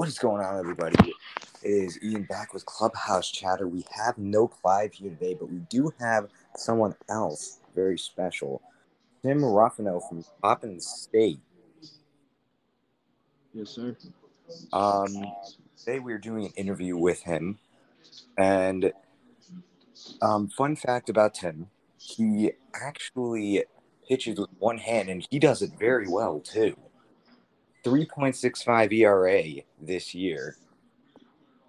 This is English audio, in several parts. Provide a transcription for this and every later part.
What is going on, everybody? It is Ian back with Clubhouse Chatter. We have no Clive here today, but we do have someone else very special. Tim Ruffino from Coppin State. Yes, sir. Um, today we're doing an interview with him. And um, fun fact about Tim, he actually pitches with one hand and he does it very well too. 3.65 ERA this year.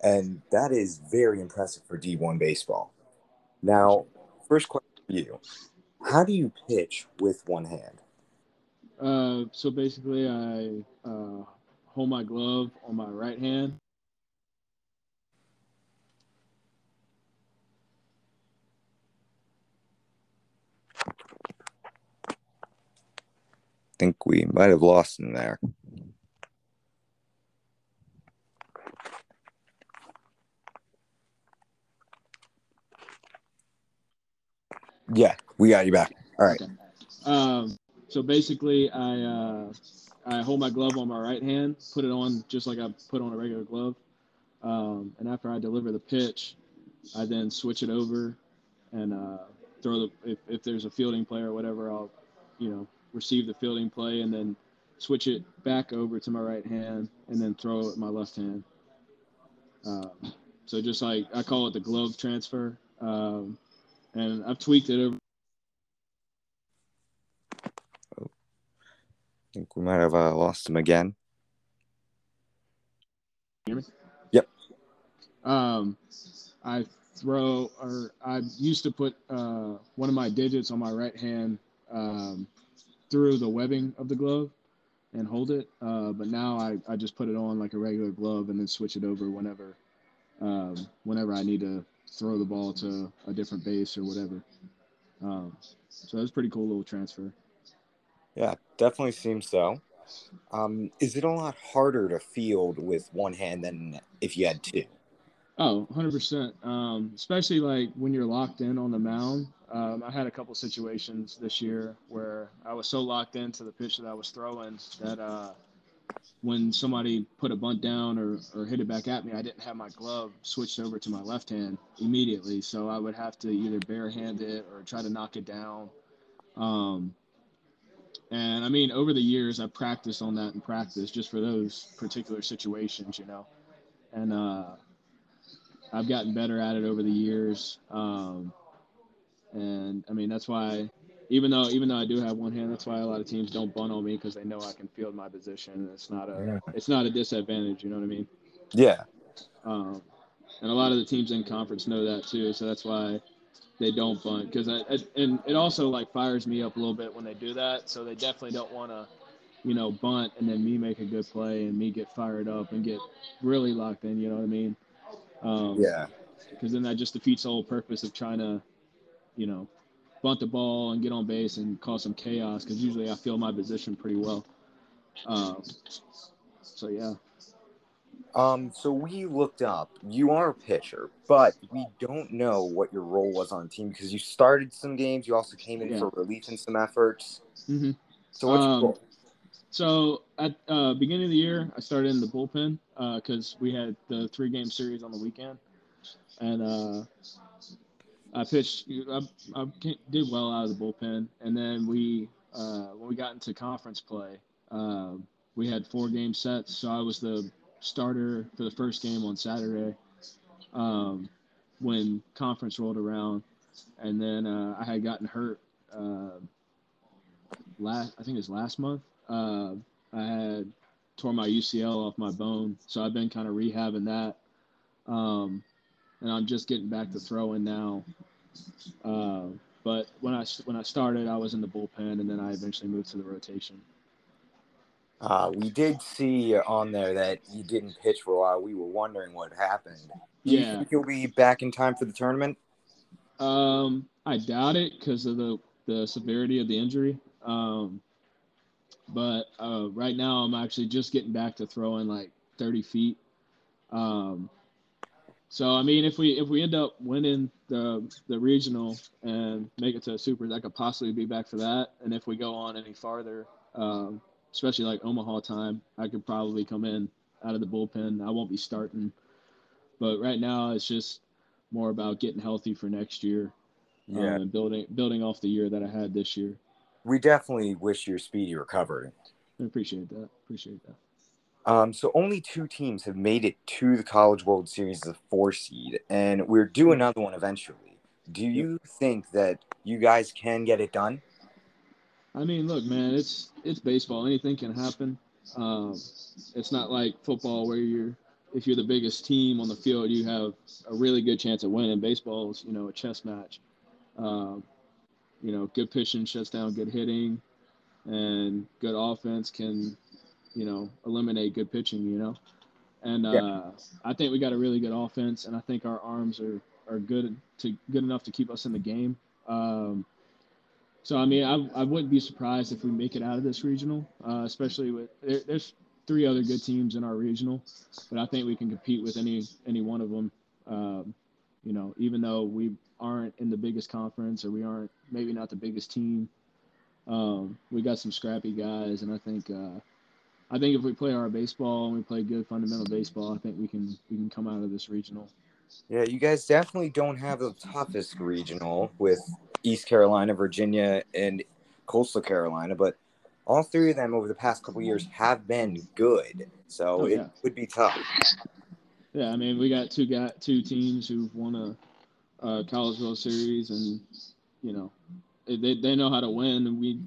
And that is very impressive for D1 baseball. Now, first question for you How do you pitch with one hand? Uh, so basically, I uh, hold my glove on my right hand. think we might have lost him there. Yeah, we got you back. All right. Okay. Um, so basically, I uh, I hold my glove on my right hand, put it on just like I put on a regular glove, um, and after I deliver the pitch, I then switch it over and uh, throw the if, if there's a fielding player or whatever, I'll you know receive the fielding play and then switch it back over to my right hand and then throw it my left hand. Um, so just like I call it the glove transfer. Um, and I've tweaked it over. Oh. I think we might have uh, lost him again. Hear me? Yep. Um, I throw, or I used to put uh, one of my digits on my right hand um, through the webbing of the glove and hold it. Uh, but now I, I just put it on like a regular glove and then switch it over whenever um, whenever I need to throw the ball to a different base or whatever. Um, so that's pretty cool little transfer. Yeah, definitely seems so. Um, is it a lot harder to field with one hand than if you had two? Oh, 100%. Um, especially like when you're locked in on the mound. Um, I had a couple situations this year where I was so locked into the pitch that I was throwing that uh, when somebody put a bunt down or, or hit it back at me, I didn't have my glove switched over to my left hand immediately. So I would have to either barehand it or try to knock it down. Um, and I mean, over the years, I practiced on that in practice just for those particular situations, you know. And uh, I've gotten better at it over the years. Um, and I mean, that's why even though even though I do have one hand, that's why a lot of teams don't bunt on me because they know I can field my position. It's not a it's not a disadvantage. You know what I mean? Yeah. Um, and a lot of the teams in conference know that too, so that's why they don't bunt because I, I, and it also like fires me up a little bit when they do that. So they definitely don't want to, you know, bunt and then me make a good play and me get fired up and get really locked in. You know what I mean? Um, yeah. Because then that just defeats the whole purpose of trying to, you know, bunt the ball and get on base and cause some chaos because usually I feel my position pretty well. Um, so yeah. Um, so we looked up. You are a pitcher, but we don't know what your role was on the team because you started some games. You also came in yeah. for relief in some efforts. Mm-hmm. So what's um, your role? So at uh, beginning of the year, I started in the bullpen because uh, we had the three game series on the weekend, and uh, I pitched. I, I did well out of the bullpen, and then we uh, when we got into conference play, uh, we had four game sets. So I was the starter for the first game on Saturday um, when conference rolled around, and then uh, I had gotten hurt uh, last. I think it was last month. Uh, I had tore my UCL off my bone, so I've been kind of rehabbing that. Um, and I'm just getting back to throwing now. Uh, but when I when I started, I was in the bullpen, and then I eventually moved to the rotation. Uh, we did see on there that you didn't pitch for a while. We were wondering what happened. Do yeah. you think you'll be back in time for the tournament? Um, I doubt it because of the the severity of the injury. Um, but uh, right now, I'm actually just getting back to throwing like 30 feet. Um, so I mean, if we if we end up winning the the regional and make it to a super, I could possibly be back for that. And if we go on any farther, um, especially like Omaha time, I could probably come in out of the bullpen. I won't be starting, but right now it's just more about getting healthy for next year. Yeah. Um, and building building off the year that I had this year. We definitely wish you a speedy recovery. I appreciate that. Appreciate that. Um, so only two teams have made it to the College World Series as a four seed, and we're due another one eventually. Do you think that you guys can get it done? I mean, look, man, it's it's baseball. Anything can happen. Um, it's not like football where you're if you're the biggest team on the field, you have a really good chance of winning. Baseball is, you know, a chess match. Um, you know, good pitching shuts down good hitting, and good offense can, you know, eliminate good pitching. You know, and uh, Yeah. I think we got a really good offense, and I think our arms are are good to good enough to keep us in the game. Um, so I mean, I, I wouldn't be surprised if we make it out of this regional, uh, especially with there, there's three other good teams in our regional, but I think we can compete with any any one of them. Um, you know, even though we aren't in the biggest conference or we aren't maybe not the biggest team, um, we got some scrappy guys, and I think uh, I think if we play our baseball and we play good fundamental baseball, I think we can we can come out of this regional. Yeah, you guys definitely don't have the toughest regional with East Carolina, Virginia, and Coastal Carolina, but all three of them over the past couple years have been good. So Oh, it yeah. would be tough. Yeah, I mean, we got two got two teams who've won a, a College World Series, and you know, they they know how to win, and we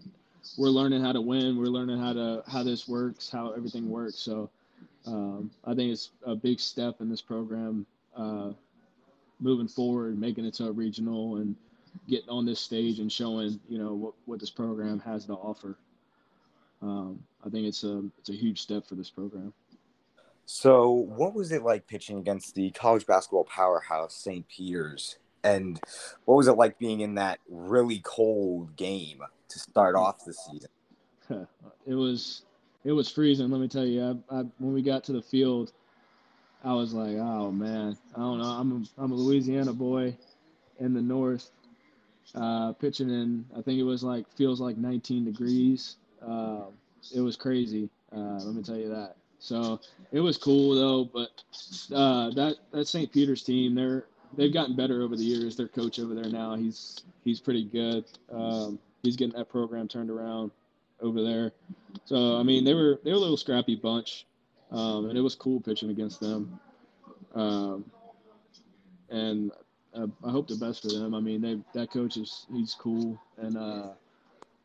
we're learning how to win. We're learning how to how this works, how everything works. So um, I think it's a big step in this program uh, moving forward, making it to a regional and getting on this stage and showing you know what, what this program has to offer. Um, I think it's a it's a huge step for this program. So, what was it like pitching against the college basketball powerhouse St. Peter's? And what was it like being in that really cold game to start off the season? it was it was freezing. Let me tell you, I, I, when we got to the field, I was like, oh man, I don't know. I'm a, I'm a Louisiana boy in the north, uh, pitching in. I think it was like feels like 19 degrees. Uh, it was crazy. Uh, let me tell you that. So it was cool though. But uh, that that St. Peter's team, they're they've gotten better over the years. Their coach over there now, he's he's pretty good. Um, he's getting that program turned around over there. So I mean, they were they were a little scrappy bunch, um, and it was cool pitching against them. Um, and uh, I hope the best for them. I mean, they that coach is he's cool, and uh,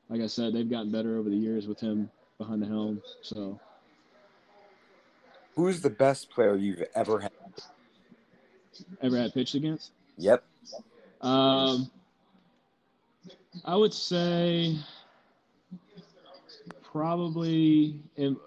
like I said, they've gotten better over the years with him behind the helm. So Who's the best player you've ever had? ever had pitched against? Yep. Um, I would say probably. In,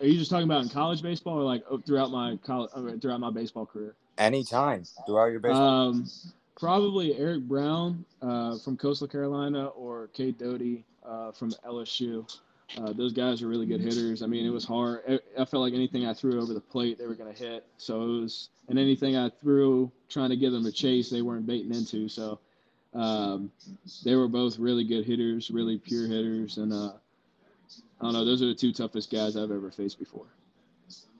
are you just talking about in college baseball or like throughout my college, throughout my baseball career? Anytime throughout your baseball. Um, probably Eric Brown uh, from Coastal Carolina or Cade Doughty uh, from LSU. Uh, those guys are really good hitters. I mean, it was hard. I, I felt like anything I threw over the plate, they were going to hit. So it was, and anything I threw trying to give them a chase, they weren't baiting into. So um, they were both really good hitters, really pure hitters. And uh, I don't know, those are the two toughest guys I've ever faced before.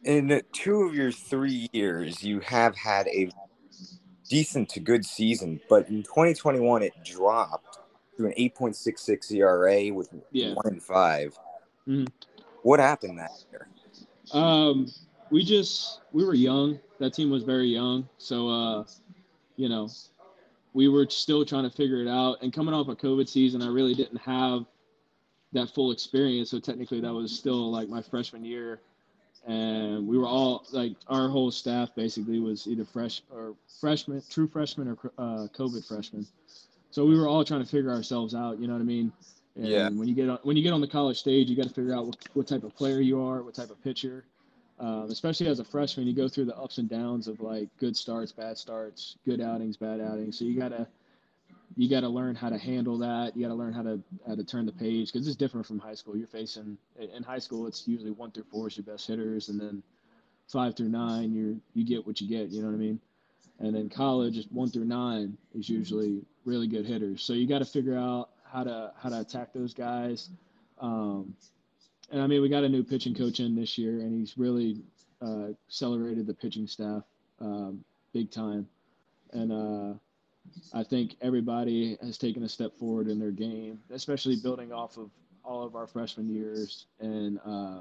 In two of your three years, you have had a decent to good season, but in 2021, it dropped to an 8.66 ERA with Yeah. one and 5 Mhm. What happened that year? Um, we just we were young. That team was very young, so uh, you know, we were still trying to figure it out. And coming off a COVID season, I really didn't have that full experience. So technically, that was still like my freshman year, and we were all like our whole staff basically was either fresh or freshman, true freshman, or uh, COVID freshman. So we were all trying to figure ourselves out. You know what I mean? And Yeah. when you get on when you get on the college stage, you got to figure out what, what type of player you are, what type of pitcher. Um, especially as a freshman, you go through the ups and downs of like good starts, bad starts, good outings, bad outings. So you gotta you gotta learn how to handle that. You gotta learn how to how to turn the page because it's different from high school. You're facing in high school, it's usually one through four is your best hitters, and then five through nine, you you get what you get. You know what I mean? And then college, one through nine is usually really good hitters. So you got to figure out how to how to attack those guys. Um, and I mean, we got a new pitching coach in this year, and he's really uh, accelerated the pitching staff um, big time, and uh, I think everybody has taken a step forward in their game, especially building off of all of our freshman years and uh,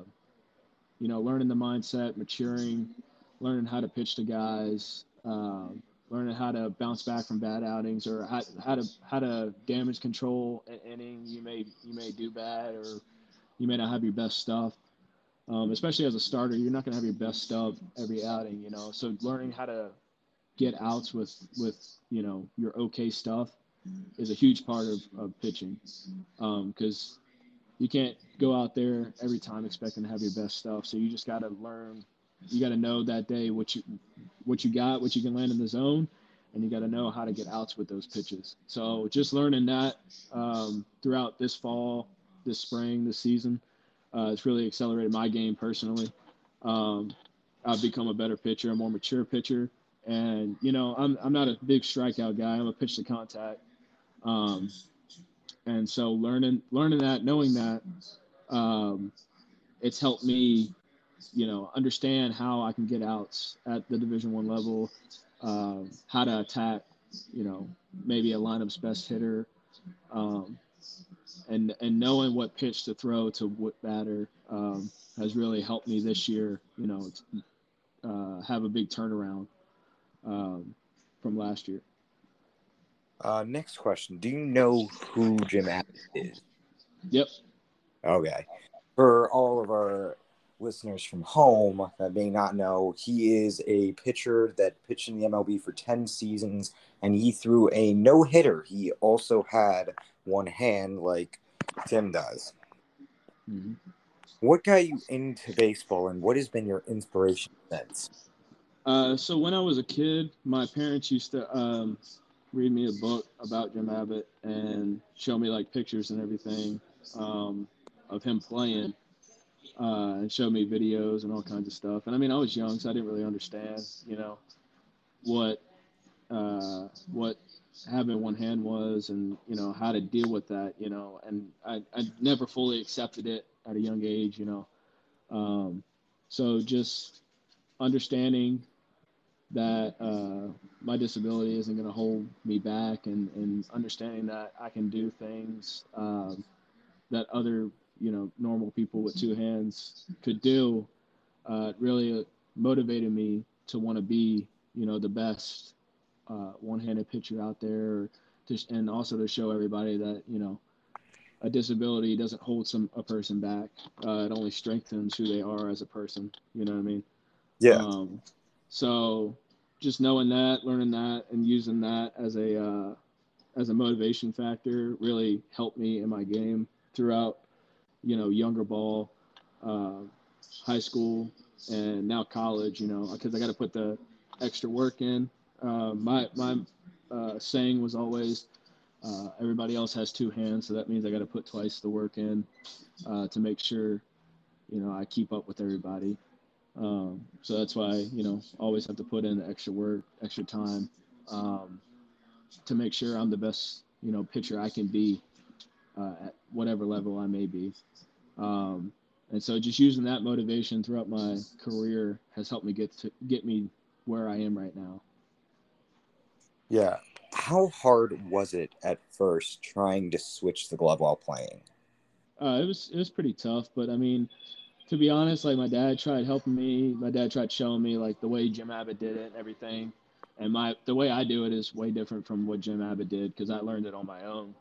you know learning the mindset, maturing, learning how to pitch to guys. Um, learning how to bounce back from bad outings or how, how to how to damage control an inning you may you may do bad or you may not have your best stuff. Um, especially as a starter you're not going to have your best stuff every outing you know? So learning how to get outs with with you know your okay stuff is a huge part of, of pitching. Because um, you can't go out there every time expecting to have your best stuff. So you just got to learn you got to know that day what you what you got, what you can land in the zone, and you got to know how to get outs with those pitches. So just learning that um, throughout this fall, this spring, this season, uh, it's really accelerated my game personally. Um, I've become a better pitcher, a more mature pitcher, and you know I'm I'm not a big strikeout guy. I'm a pitch to contact, um, and so learning learning that, knowing that, um, it's helped me you know, understand how I can get outs at the Division One level, uh, how to attack, you know, maybe a lineup's best hitter, um, and and knowing what pitch to throw to what batter um, has really helped me this year. You know, uh, have a big turnaround um, from last year. Uh, next question: Do you know who Jim Abbott is? Yep. Okay. For all of our listeners from home that may not know, he is a pitcher that pitched in the MLB for 10 seasons and he threw a no hitter. He also had one hand like Tim does. Mm-hmm. What got you into baseball and what has been your inspiration since? Uh, so, when I was a kid, my parents used to um, read me a book about Jim Abbott and show me like pictures and everything um, of him playing uh, and show me videos and all kinds of stuff. And I mean, I was young, so I didn't really understand, you know, what uh, what having one hand was, and you know how to deal with that, you know. And I, I never fully accepted it at a young age, you know. Um, so just understanding that uh, my disability isn't going to hold me back, and, and understanding that I can do things um, that other you know normal people with two hands could do uh, really motivated me to want to be you know the best uh, one-handed pitcher out there to, and also to show everybody that you know a disability doesn't hold some a person back uh, it only strengthens who they are as a person you know what i mean yeah um, so just knowing that learning that and using that as a uh, as a motivation factor really helped me in my game throughout you know, younger ball, uh, high school, and now college. You know, because I got to put the extra work in. Uh, my my uh, saying was always, uh, everybody else has two hands, so that means I got to put twice the work in uh, to make sure, you know, I keep up with everybody. Um, so that's why you know always have to put in the extra work, extra time um, to make sure I'm the best you know pitcher I can be uh, at whatever level I may be. Um, and so just using that motivation throughout my career has helped me get to get me where I am right now. Yeah. How hard was it at first trying to switch the glove while playing? Uh, it was it was pretty tough, but I mean, to be honest, like my dad tried helping me. My dad tried showing me like the way Jim Abbott did it and everything. And my the way I do it is way different from what Jim Abbott did because I learned it on my own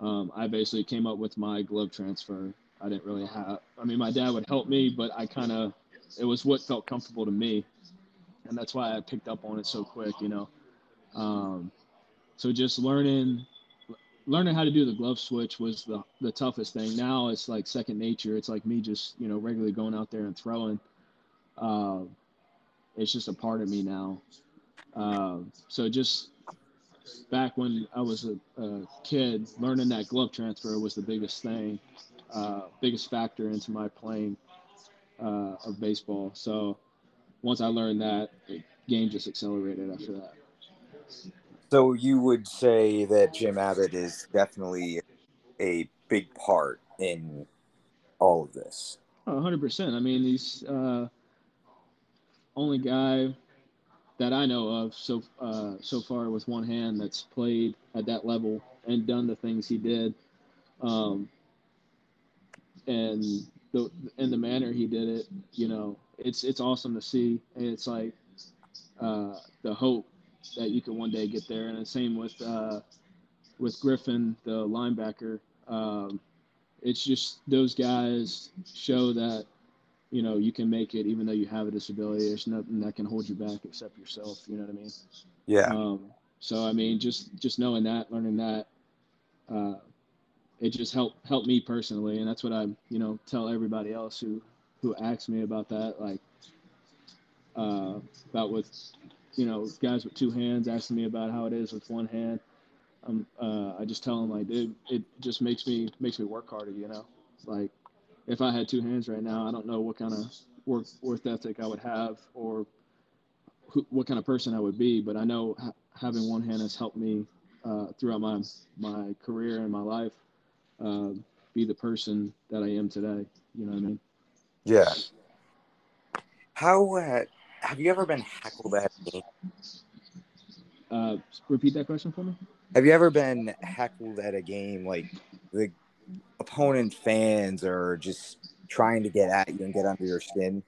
um, I basically came up with my glove transfer. I didn't really have, I mean, my dad would help me, but I kind of, it was what felt comfortable to me. And that's why I picked up on it so quick, you know. Um, so just learning, learning how to do the glove switch was the, the toughest thing. Now it's like second nature. It's like me just, you know, regularly going out there and throwing. Uh, it's just a part of me now. Uh, so just back when I was a, a, kid, learning that glove transfer was the biggest thing, uh, biggest factor into my playing uh, of baseball. So once I learned that, the game just accelerated after that. So you would say that Jim Abbott is definitely a big part in all of this. hundred percent. I mean, he's uh, only guy that I know of so uh, so far with one hand that's played at that level and done the things he did, um, and the in the manner he did it. You know, it's it's awesome to see, and it's like uh, the hope that you can one day get there. And the same with uh, with Griffin, the linebacker. Um, it's just those guys show that you know you can make it even though you have a disability. There's nothing that can hold you back except yourself. You know what I mean? Yeah. Um, so I mean, just just knowing that, learning that, uh, it just helped helped me personally, and that's what I you know tell everybody else who who asks me about that, like uh, about with you know guys with two hands asking me about how it is with one hand. Uh, I just tell them like, dude, it just makes me makes me work harder, you know. Like, if I had two hands right now, I don't know what kind of work work ethic I would have or who, what kind of person I would be, but I know ha- having one hand has helped me uh, throughout my my career and my life uh, be the person that I am today. You know what I mean? Yeah. How uh, have you ever been heckled at a game? Uh, repeat that question for me. Have you ever been heckled at a game like the opponent fans are just trying to get at you and get under your skin?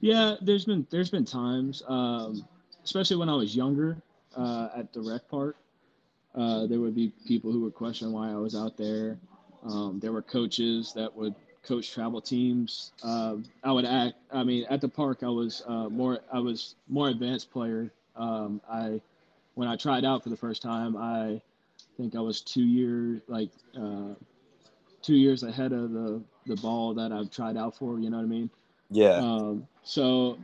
Yeah, there's been there's been times, um, especially when I was younger uh, at the rec park. Uh, there would be people who would question why I was out there. Um, there were coaches that would coach travel teams. Um, I would act. I mean, at the park, I was uh, more. I was more advanced player. Um, I when I tried out for the first time, I think I was two years like uh, two years ahead of the the ball that I've tried out for. You know what I mean? Yeah. Um, so,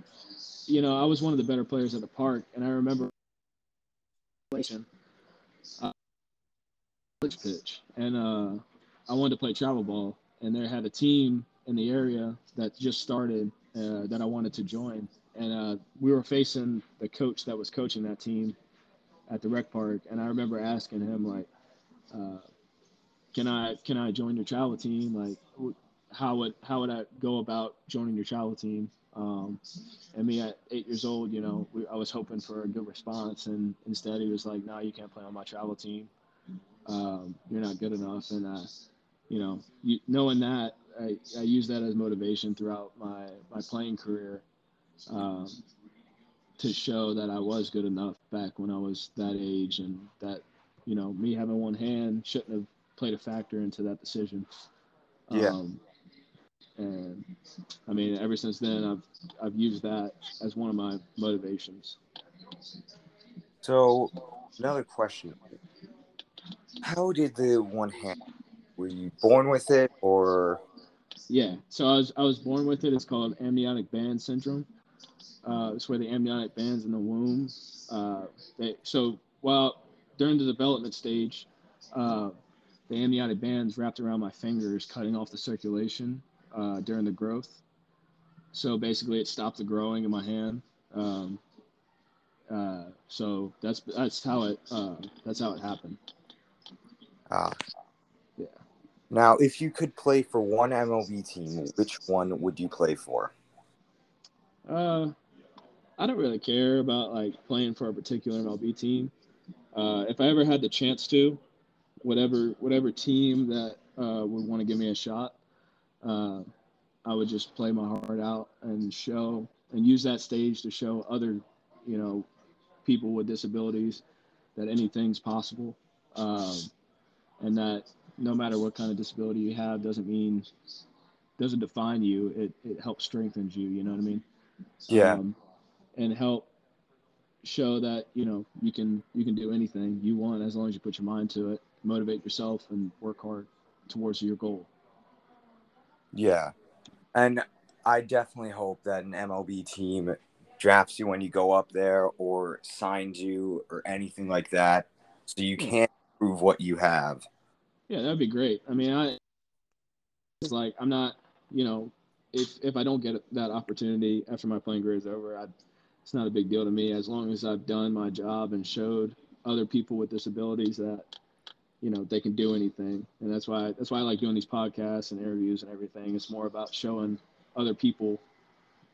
you know, I was one of the better players at the park, and I remember uh, pitch, and uh, I wanted to play travel ball, and they had a team in the area that just started uh, that I wanted to join, and uh, we were facing the coach that was coaching that team at the rec park, and I remember asking him like, uh, "Can I can I join your travel team? Like, how would how would I go about joining your travel team?" Um, and me at eight years old, you know, we, I was hoping for a good response, and instead he was like, "No, you can't play on my travel team. Um, you're not good enough." And you know, you, knowing that, I, I use that as motivation throughout my my playing career um, to show that I was good enough back when I was that age, and that you know, me having one hand shouldn't have played a factor into that decision. Yeah. Um, and I mean, ever since then, I've I've used that as one of my motivations. So, another question: How did the one hand? Were you born with it, or Yeah, so I was I was born with it. It's called amniotic band syndrome. Uh, it's where the amniotic bands in the womb. Uh, they, so while during the development stage, uh, the amniotic bands wrapped around my fingers, cutting off the circulation uh, during the growth. So basically, it stopped the growing in my hand. Um, uh, so that's that's how it uh, that's how it happened. ah? Now, if you could play for one MLB team, which one would you play for? Uh, I don't really care about like playing for a particular MLB team. Uh, if I ever had the chance to, whatever whatever team that uh, would want to give me a shot, uh, I would just play my heart out and show and use that stage to show other, you know, people with disabilities that anything's possible, um, and that no matter what kind of disability you have doesn't mean doesn't define you. It it helps strengthens you. You know what I mean? Yeah. um, and help show that you know you can you can do anything you want as long as you put your mind to it motivate yourself and work hard towards your goal Yeah. And I definitely hope that an MLB team drafts you when you go up there or signs you or anything like that so you Yeah. can prove what you have. Yeah that'd be great. I mean i it's like i'm not you know if if i don't get that opportunity after my playing career is over I, it's not a big deal to me. As long as i've done my job and showed other people with disabilities that you know they can do anything. And that's why that's why i like doing these podcasts and interviews and everything. It's more about showing other people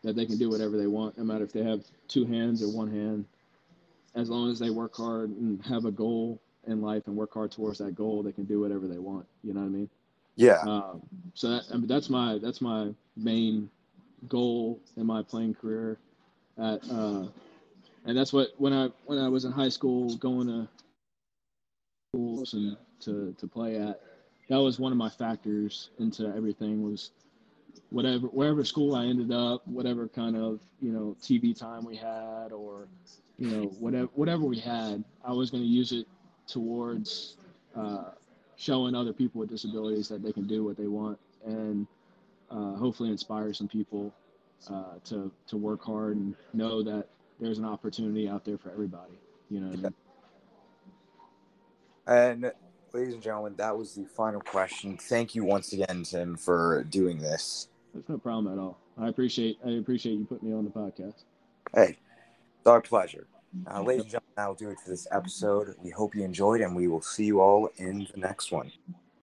that they can do whatever they want, no matter if they have two hands or one hand. As long as they work hard and have a goal in life and work hard towards that goal, they can do whatever they want. You know what I mean? Yeah. Um, so that, I mean, that's my that's my main goal in my playing career. At uh, and that's what when I when I was in high school going to schools and to to play at, that was one of my factors into everything was whatever wherever school I ended up, whatever kind of you know TV time we had or you know whatever whatever we had, I was going to use it towards uh, showing other people with disabilities that they can do what they want and uh, hopefully inspire some people uh, to to work hard and know that there's an opportunity out there for everybody. You know. I mean? And ladies and gentlemen, that was the final question. Thank you once again, Tim, for doing this. There's no problem at all. I appreciate I appreciate you putting me on the podcast. Hey, it's our pleasure. Uh, ladies and gentlemen, that'll do it for this episode. We hope you enjoyed, and we will see you all in the next one.